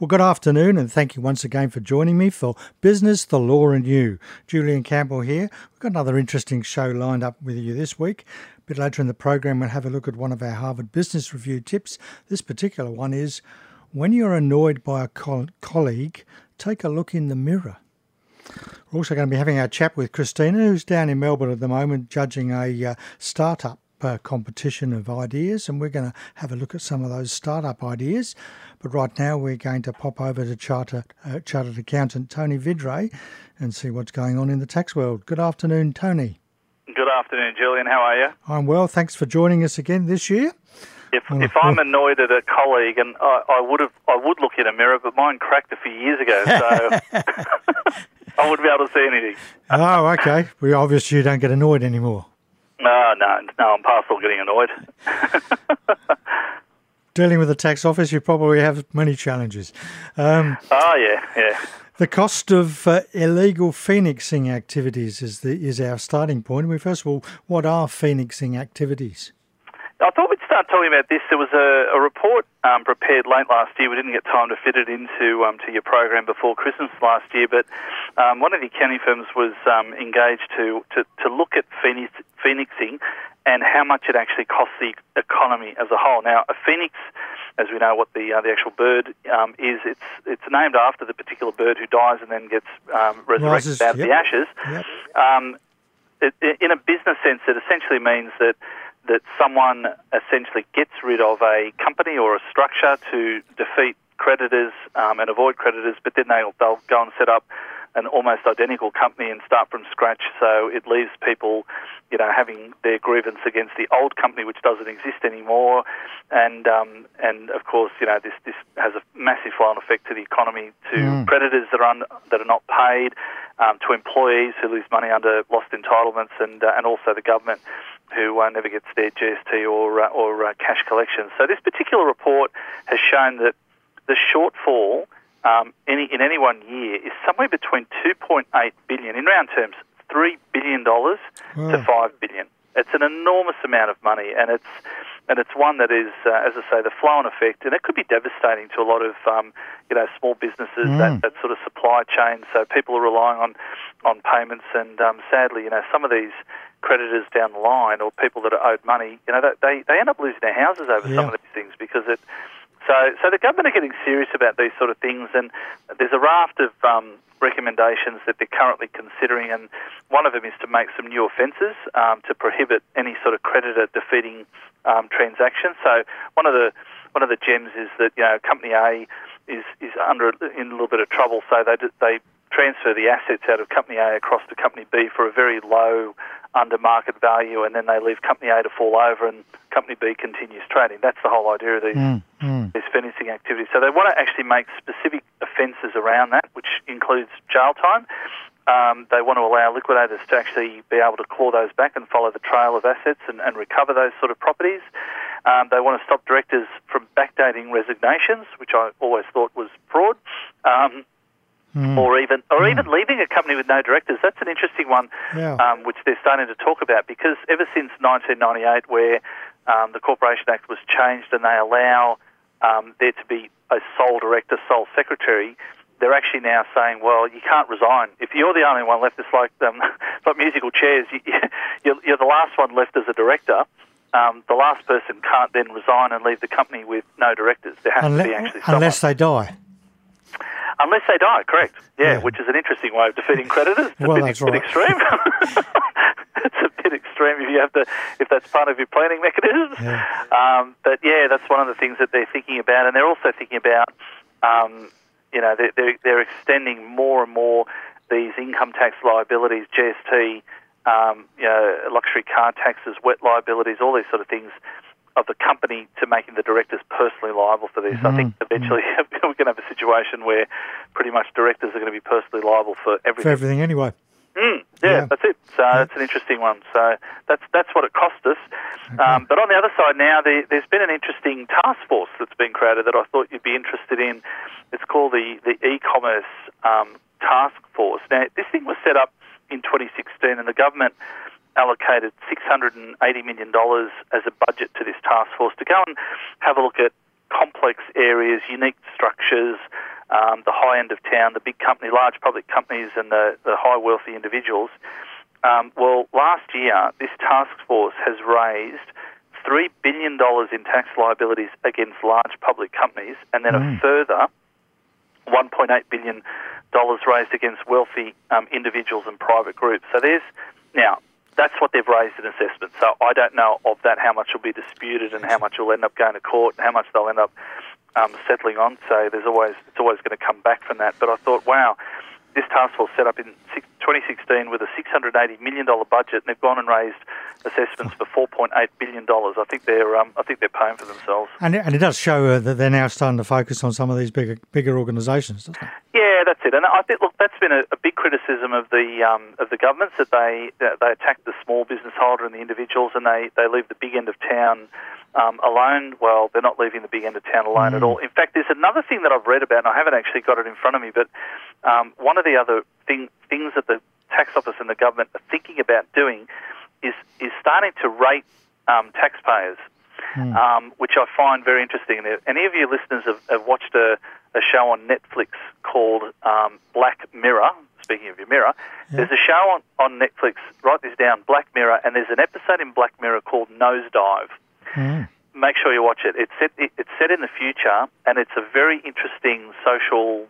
Well, good afternoon, and thank you once again for joining me for Business, the Law, and You. Julian Campbell here. We've got another interesting show lined up with you this week. A bit later in the program, we'll have a look at one of our Harvard Business Review tips. This particular one is when you're annoyed by a co- colleague, take a look in the mirror. We're also going to be having our chat with Christina, who's down in Melbourne at the moment judging a uh, startup uh, competition of ideas, and we're going to have a look at some of those startup ideas. But right now, we're going to pop over to charter, uh, chartered accountant Tony Vidray and see what's going on in the tax world. Good afternoon, Tony. Good afternoon, Julian. How are you? I'm well. Thanks for joining us again this year. If, if I'm annoyed at a colleague, and I, I would have, I would look in a mirror, but mine cracked a few years ago, so I wouldn't be able to see anything. oh, okay. Well, obviously you don't get annoyed anymore. No, no, no. I'm past all getting annoyed. Dealing with the tax office, you probably have many challenges. Um, oh yeah, yeah. The cost of uh, illegal phoenixing activities is the is our starting point. We first of all, what are phoenixing activities? I thought we'd start talking about this. There was a, a report um, prepared late last year. We didn't get time to fit it into um, to your program before Christmas last year, but um, one of the accounting firms was um, engaged to, to, to look at phoenix, phoenixing and how much it actually costs the economy as a whole. Now, a phoenix, as we know what the uh, the actual bird um, is, it's it's named after the particular bird who dies and then gets um, resurrected Rises, out yep. of the ashes. Yep. It, it, in a business sense, it essentially means that that someone essentially gets rid of a company or a structure to defeat creditors um, and avoid creditors, but then they'll, they'll go and set up an almost identical company and start from scratch. So it leaves people, you know, having their grievance against the old company, which doesn't exist anymore, and um, and of course, you know, this this has a massive flow-on effect to the economy, to creditors that are un, that are not paid, um, to employees who lose money under lost entitlements, and uh, and also the government who uh, never gets their GST or uh, or uh, cash collections. So this particular report has shown that the shortfall um, any, in any one year is somewhere between 2.8 billion, in round terms, three billion dollars to five billion. It's an enormous amount of money, and it's and it's one that is, uh, as I say, the flow-on effect, and it could be devastating to a lot of um, you know small businesses that, that sort of supply chain. So people are relying on on payments, and um, sadly, you know, some of these creditors down the line or people that are owed money, you know, they they end up losing their houses over Yeah. some of these things because it. So, so the government are getting serious about these sort of things, and there's a raft of um, recommendations that they're currently considering, and one of them is to make some new offences um, to prohibit any sort of creditor defeating um, transaction. So, one of the one of the gems is that you know company A is is under in a little bit of trouble, so they they transfer the assets out of company A across to company B for a very low under market value, and then they leave company A to fall over, and company B continues trading. That's the whole idea of these these phoenixing activities. So they want to actually make specific offences around that, which includes jail time. Um, they want to allow liquidators to actually be able to claw those back and follow the trail of assets and, and recover those sort of properties. Um, they want to stop directors from backdating resignations, which I always thought was fraud. Um, Or even, or even leaving a company with no directors. That's an interesting one, Yeah. um, which they're starting to talk about because ever since 1998, where um, the Corporation Act was changed and they allow um, there to be a sole director, sole secretary, they're actually now saying, well, you can't resign. If you're the only one left, it's like, um, like musical chairs. You, you're, you're the last one left as a director. Um, the last person can't then resign and leave the company with no directors. There has to be actually someone. unless they die. Unless they die, correct. Yeah, Yeah. which is an interesting way of defeating creditors. It's a Well, bit, that's bit right. extreme. it's a bit extreme if you have to, if that's part of your planning mechanism. Um, but yeah, that's one of the things that they're thinking about, and they're also thinking about, um, you know, they're, they're, they're extending more and more these income tax liabilities, GST, um, you know, luxury car taxes, WET liabilities, all these sort of things of the company to making the directors personally liable for this. I think Mm-hmm. eventually we're going to have a situation where pretty much directors are going to be personally liable for everything. For everything. anyway. Mm, yeah, Yeah. that's it. So it's an interesting one. So that's that's what it cost us. Um, but on the other side now, there, there's been an interesting task force that's been created that I thought you'd be interested in. It's called the the e-commerce um, task force. Now this thing was set up in 2016, and the government allocated $680 million as a budget to this task force to go and have a look at complex areas, unique structures, um, the high end of town, the big company, large public companies, and the, the high wealthy individuals. Um, well, last year, this task force has raised $3 billion in tax liabilities against large public companies, and then mm. a further $1.8 billion raised against wealthy um, individuals and private groups. So there's now that's what they've raised in assessment. So I don't know of that how much will be disputed and how much will end up going to court and how much they'll end up um, settling on. So there's always it's always going to come back from that. But I thought, wow, this task force set up in 2016 with a $680 million budget, and they've gone and raised assessments for $4.8 billion. I think they're um, I think they're paying for themselves. And it, and it does show uh, that they're now starting to focus on some of these bigger bigger organisations, doesn't it? And I think look, that's been a, a big criticism of the um, of the governments that they that they attack the small business holder and the individuals, and they they leave the big end of town um, alone, well, they're not leaving the big end of town alone mm. at all. In fact, there's another thing that I've read about, and I haven't actually got it in front of me, but um, one of the other thing, things that the tax office and the government are thinking about doing is, is starting to rate um, taxpayers, mm. um, which I find very interesting. And any of your listeners have, have watched a, a, show on Netflix called um, Black Mirror. Speaking of your mirror, yeah. there's a show on, on Netflix, write this down, Black Mirror, and there's an episode in Black Mirror called Nosedive. Mm. Make sure you watch it. It's set, it's set in the future, and it's a very interesting social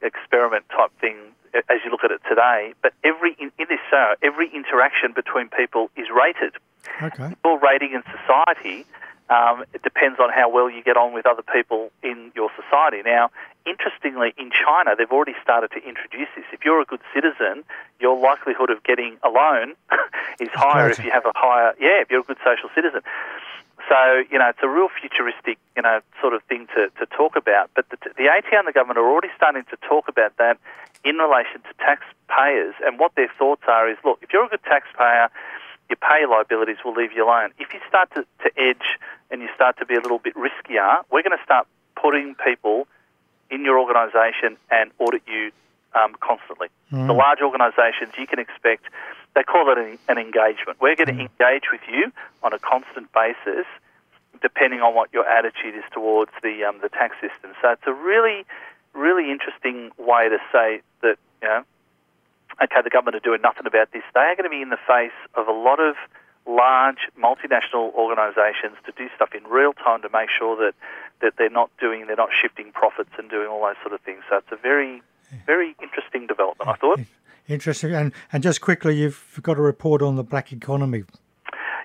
experiment type thing as you look at it today. But every in, in this show, every interaction between people is rated. Okay. Your rating in society um, it depends on how well you get on with other people in your society. Now, interestingly, in China, they've already started to introduce this. If you're a good citizen, your likelihood of getting a loan is higher if you have a higher, yeah, if you're a good social citizen. So, you know, it's a real futuristic, you know, sort of thing to, to talk about. But the, the ATO and the government are already starting to talk about that in relation to taxpayers. And what their thoughts are is, look, if you're a good taxpayer, your pay liabilities will leave you alone. If you start to, to edge and you start to be a little bit riskier, we're going to start putting people in your organisation and audit you um, constantly. Mm. The large organisations, you can expect they call it an, an engagement. We're going to mm. engage with you on a constant basis, depending on what your attitude is towards the um, the tax system. So it's a really, really interesting way to say that you know, okay, the government are doing nothing about this. They are going to be in the face of a lot of large multinational organisations to do stuff in real time to make sure that that they're not doing, they're not shifting profits and doing all those sort of things. So it's a very, very interesting development, I thought. Interesting. And, and just quickly, you've got a report on the black economy.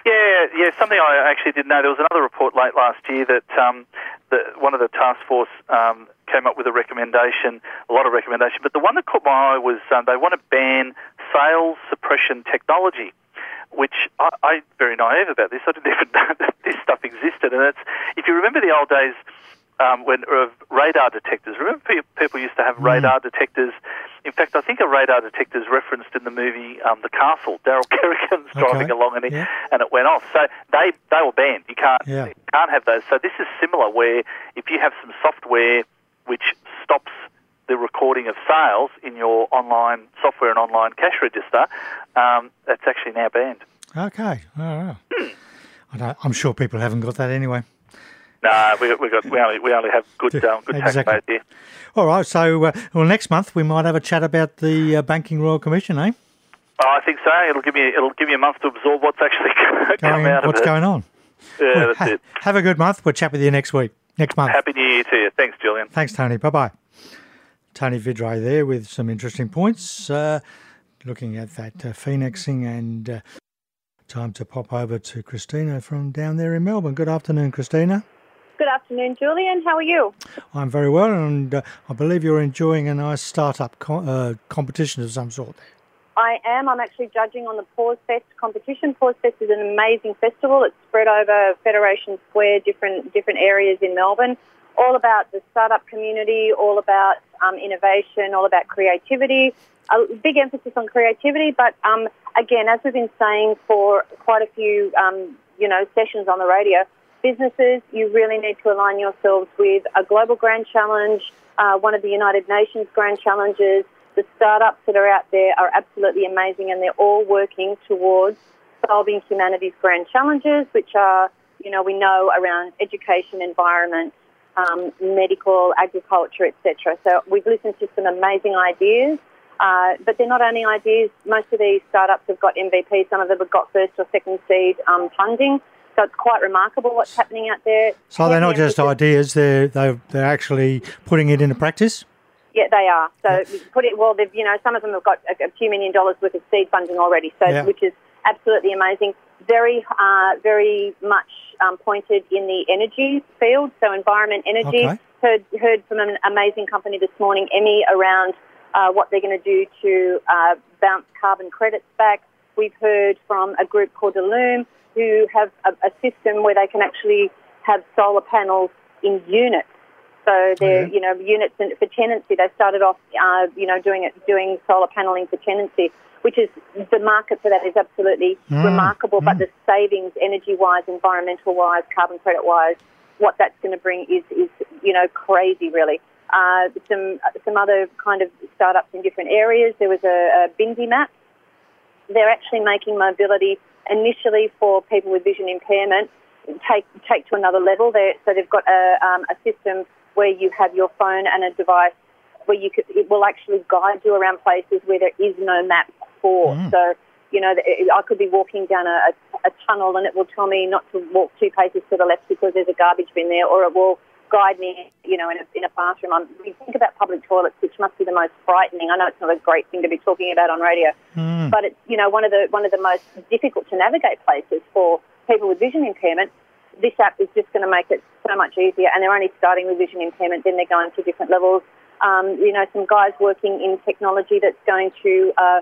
Yeah, yeah. Something I actually didn't know. There was another report late last year that um, the, one of the task force um, came up with a recommendation, a lot of recommendation. But the one that caught my eye was um, they want to ban sales suppression technology which I, I very naive about this. I didn't even know that this stuff existed. And it's if you remember the old days um, when uh, radar detectors. Remember, people used to have mm. radar detectors. In fact, I think a radar detector is referenced in the movie um, The Castle. Darryl Kerrigan's okay. driving along and, he, yeah. and it went off. So they they were banned. You can't yeah. you can't have those. So this is similar, where if you have some software which stops the recording of sales in your online software and online cash register, um, that's actually now banned. Okay. Oh, hmm. I am sure people haven't got that anyway. No, we, we, got, we, only, we only have good, um, good exactly. here. All right, so uh, well, next month we might have a chat about the uh, Banking Royal Commission, eh? Oh, I think so. It'll give me it'll give you a month to absorb what's actually come out of what's it. going on. Yeah, well, that's ha- it. Have a good month. We'll chat with you next week, next month. Happy New Year to you. Thanks, Julian. Thanks, Tony. Bye bye. Tony Vidray there with some interesting points, uh, looking at that uh, phoenixing and uh, time to pop over to Christina from down there in Melbourne. Good afternoon, Christina. Good afternoon, Julian. How are you? I'm very well, and uh, I believe you're enjoying a nice startup co- uh, competition of some sort. I am. I'm actually judging on the Pause Fest competition. Pause Fest is an amazing festival. It's spread over Federation Square, different different areas in Melbourne all about the startup community, all about um, innovation, all about creativity. A big emphasis on creativity, but um, again, as we've been saying for quite a few, um, you know, sessions on the radio, businesses, you really need to align yourselves with a global grand challenge, uh, one of the United Nations grand challenges. The startups that are out there are absolutely amazing, and they're all working towards solving humanity's grand challenges, which are, you know, we know around education, environment, um, medical, agriculture, etc. So we've listened to some amazing ideas. Uh, but they're not only ideas. Most of these startups have got MVP. Some of them have got first or second seed um, funding. So it's quite remarkable what's happening out there. So they're not just ideas; they're they're, they're actually putting it into practice. Yeah, they are. So yeah. put it well. They've you know some of them have got a, a, few million dollars worth of seed funding already. So yeah. which is absolutely amazing. Very uh, very much um, pointed in the energy field. So environment, energy. Okay. Heard heard from an amazing company this morning, Emmy, around uh, what they're going to do to uh, bounce carbon credits back. We've heard from a group called Illume who have a, a system where they can actually have solar panels in units. So they're, mm-hmm. you know, units for tenancy. They started off, uh, you know, doing it, doing solar paneling for tenancy, which is the market for that is absolutely mm. remarkable. Mm. But the savings, energy-wise, environmental-wise, carbon credit-wise, what that's going to bring is, is, you know, crazy, really. Uh, some some other kind of startups in different areas. There was a, a Bindi Map. They're actually making mobility initially for people with vision impairment take take to another level. They're, so they've got a, um, a system where you have your phone and a device where you could, it will actually guide you around places where there is no map for. Mm. So you know, I could be walking down a, a, tunnel and it will tell me not to walk two paces to the left because there's a garbage bin there, or it will guide me, you know, in a, in a bathroom. I'm, we think about public toilets, which must be the most frightening. I know it's not a great thing to be talking about on radio, mm. but it's, you know, one of the one of the most difficult to navigate places for people with vision impairment. This app is just going to make it so much easier, and they're only starting with vision impairment. Then they're going to different levels. Um, you know, some guys working in technology that's going to uh,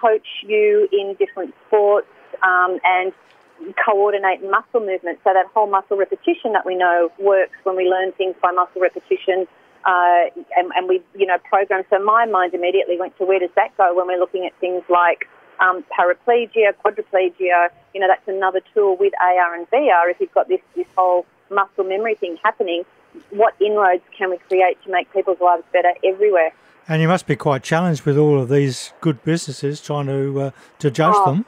coach you in different sports um, and coordinate muscle movement. So that whole muscle repetition that we know works when we learn things by muscle repetition. Uh, and, and, we, you know, program. So my mind immediately went to where does that go when we're looking at things like um, paraplegia, quadriplegia. You know, that's another tool with AR and VR. If you've got this this whole muscle memory thing happening, what inroads can we create to make people's lives better everywhere? And you must be quite challenged with all of these good businesses trying to uh, to judge oh, them.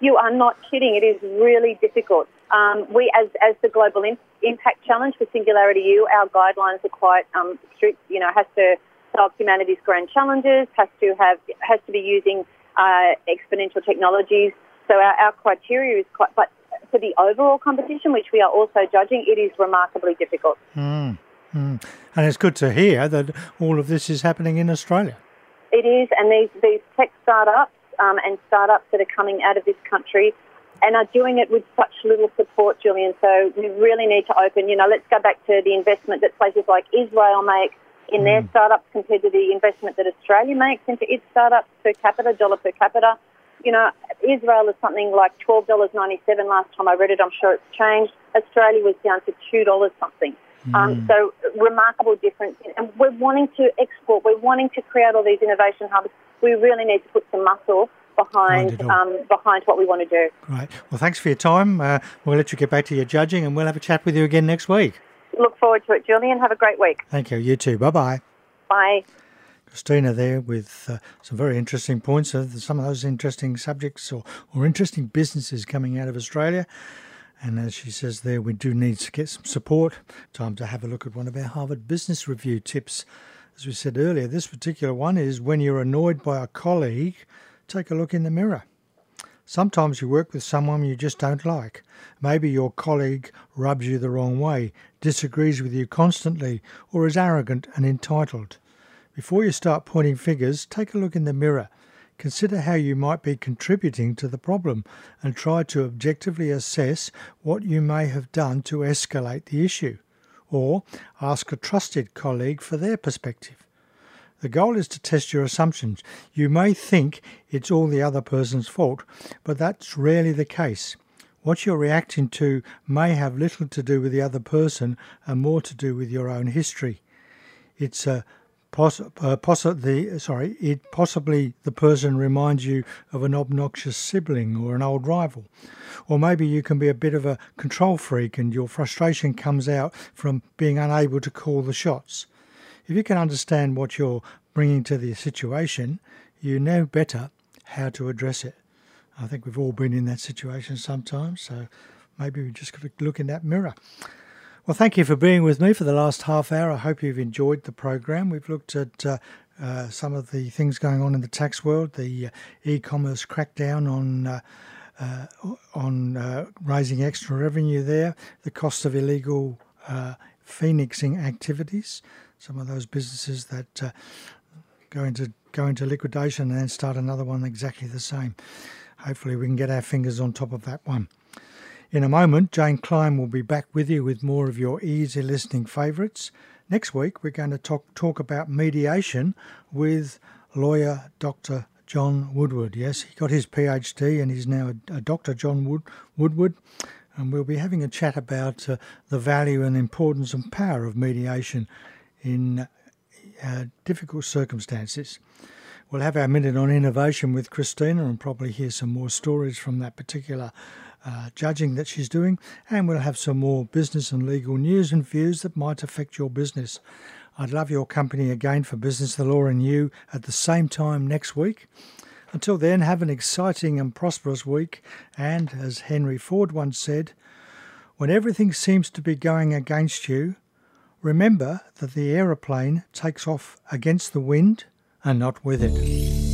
You are not kidding. It is really difficult. Um, we, as, as the Global Impact Challenge for Singularity U, our guidelines are quite um, strict. You know, has to solve humanity's grand challenges, has to have, has to be using uh, exponential technologies. So our, our criteria is quite, but for the overall competition, which we are also judging, it is remarkably difficult. Mm, mm. And it's good to hear that all of this is happening in Australia. It is, and these, these tech startups um, and startups that are coming out of this country and are doing it with such little support, Julian. So we really need to open, you know, let's go back to the investment that places like Israel make in mm. their startups compared to the investment that Australia makes into its startups per capita, dollar per capita. You know, Israel is something like $12.97 last time I read it. I'm sure it's changed. Australia was down to $2 something. Mm. Um, so remarkable difference. And we're wanting to export. We're wanting to create all these innovation hubs we really need to put some muscle behind um, behind what we want to do. Right. Well, thanks for your time. Uh, we'll let you get back to your judging, and we'll have a chat with you again next week. Look forward to it, Julian. Have a great week. Thank you. You too. Bye bye bye. Christina there with uh, some very interesting points of some of those interesting subjects or, or interesting businesses coming out of Australia. And as she says there, we do need to get some support. Time to have a look at one of our Harvard Business Review tips as we said earlier, this particular one is when you're annoyed by a colleague, take a look in the mirror. Sometimes you work with someone you just don't like. Maybe your colleague rubs you the wrong way, disagrees with you constantly, or is arrogant and entitled. Before you start pointing fingers, take a look in the mirror. Consider how you might be contributing to the problem and try to objectively assess what you may have done to escalate the issue or ask a trusted colleague for their perspective. The goal is to test your assumptions. You may think it's all the other person's fault, but that's rarely the case. What you're reacting to may have little to do with the other person and more to do with your own history. It's a Poss- uh, poss- the, sorry, it possibly the person reminds you of an obnoxious sibling or an old rival. Or maybe you can be a bit of a control freak and your frustration comes out from being unable to call the shots. If you can understand what you're bringing to the situation, you know better how to address it. I think we've all been in that situation sometimes, so maybe we just got to look in that mirror. Well, thank you for being with me for the last half hour. I hope you've enjoyed the program. We've looked at uh, uh, some of the things going on in the tax world, the uh, e-commerce crackdown on uh, uh, on uh, raising extra revenue there, the cost of illegal phoenixing activities, some of those businesses that go into go into liquidation and then start another one exactly the same. Hopefully, we can get our fingers on top of that one. In a moment, Jane Klein will be back with you with more of your easy listening favourites. Next week, we're going to talk, talk about mediation with lawyer Dr. John Woodward. Yes, he got his PhD and he's now a, a Dr. John Wood, Woodward. And we'll be having a chat about uh, the value and importance and power of mediation in uh, difficult circumstances. We'll have our minute on innovation with Christina and probably hear some more stories from that particular uh, judging that she's doing, and we'll have some more business and legal news and views that might affect your business. I'd love your company again for Business, the Law, and You at the same time next week. Until then, have an exciting and prosperous week, and as Henry Ford once said, when everything seems to be going against you, remember that the aeroplane takes off against the wind and not with it.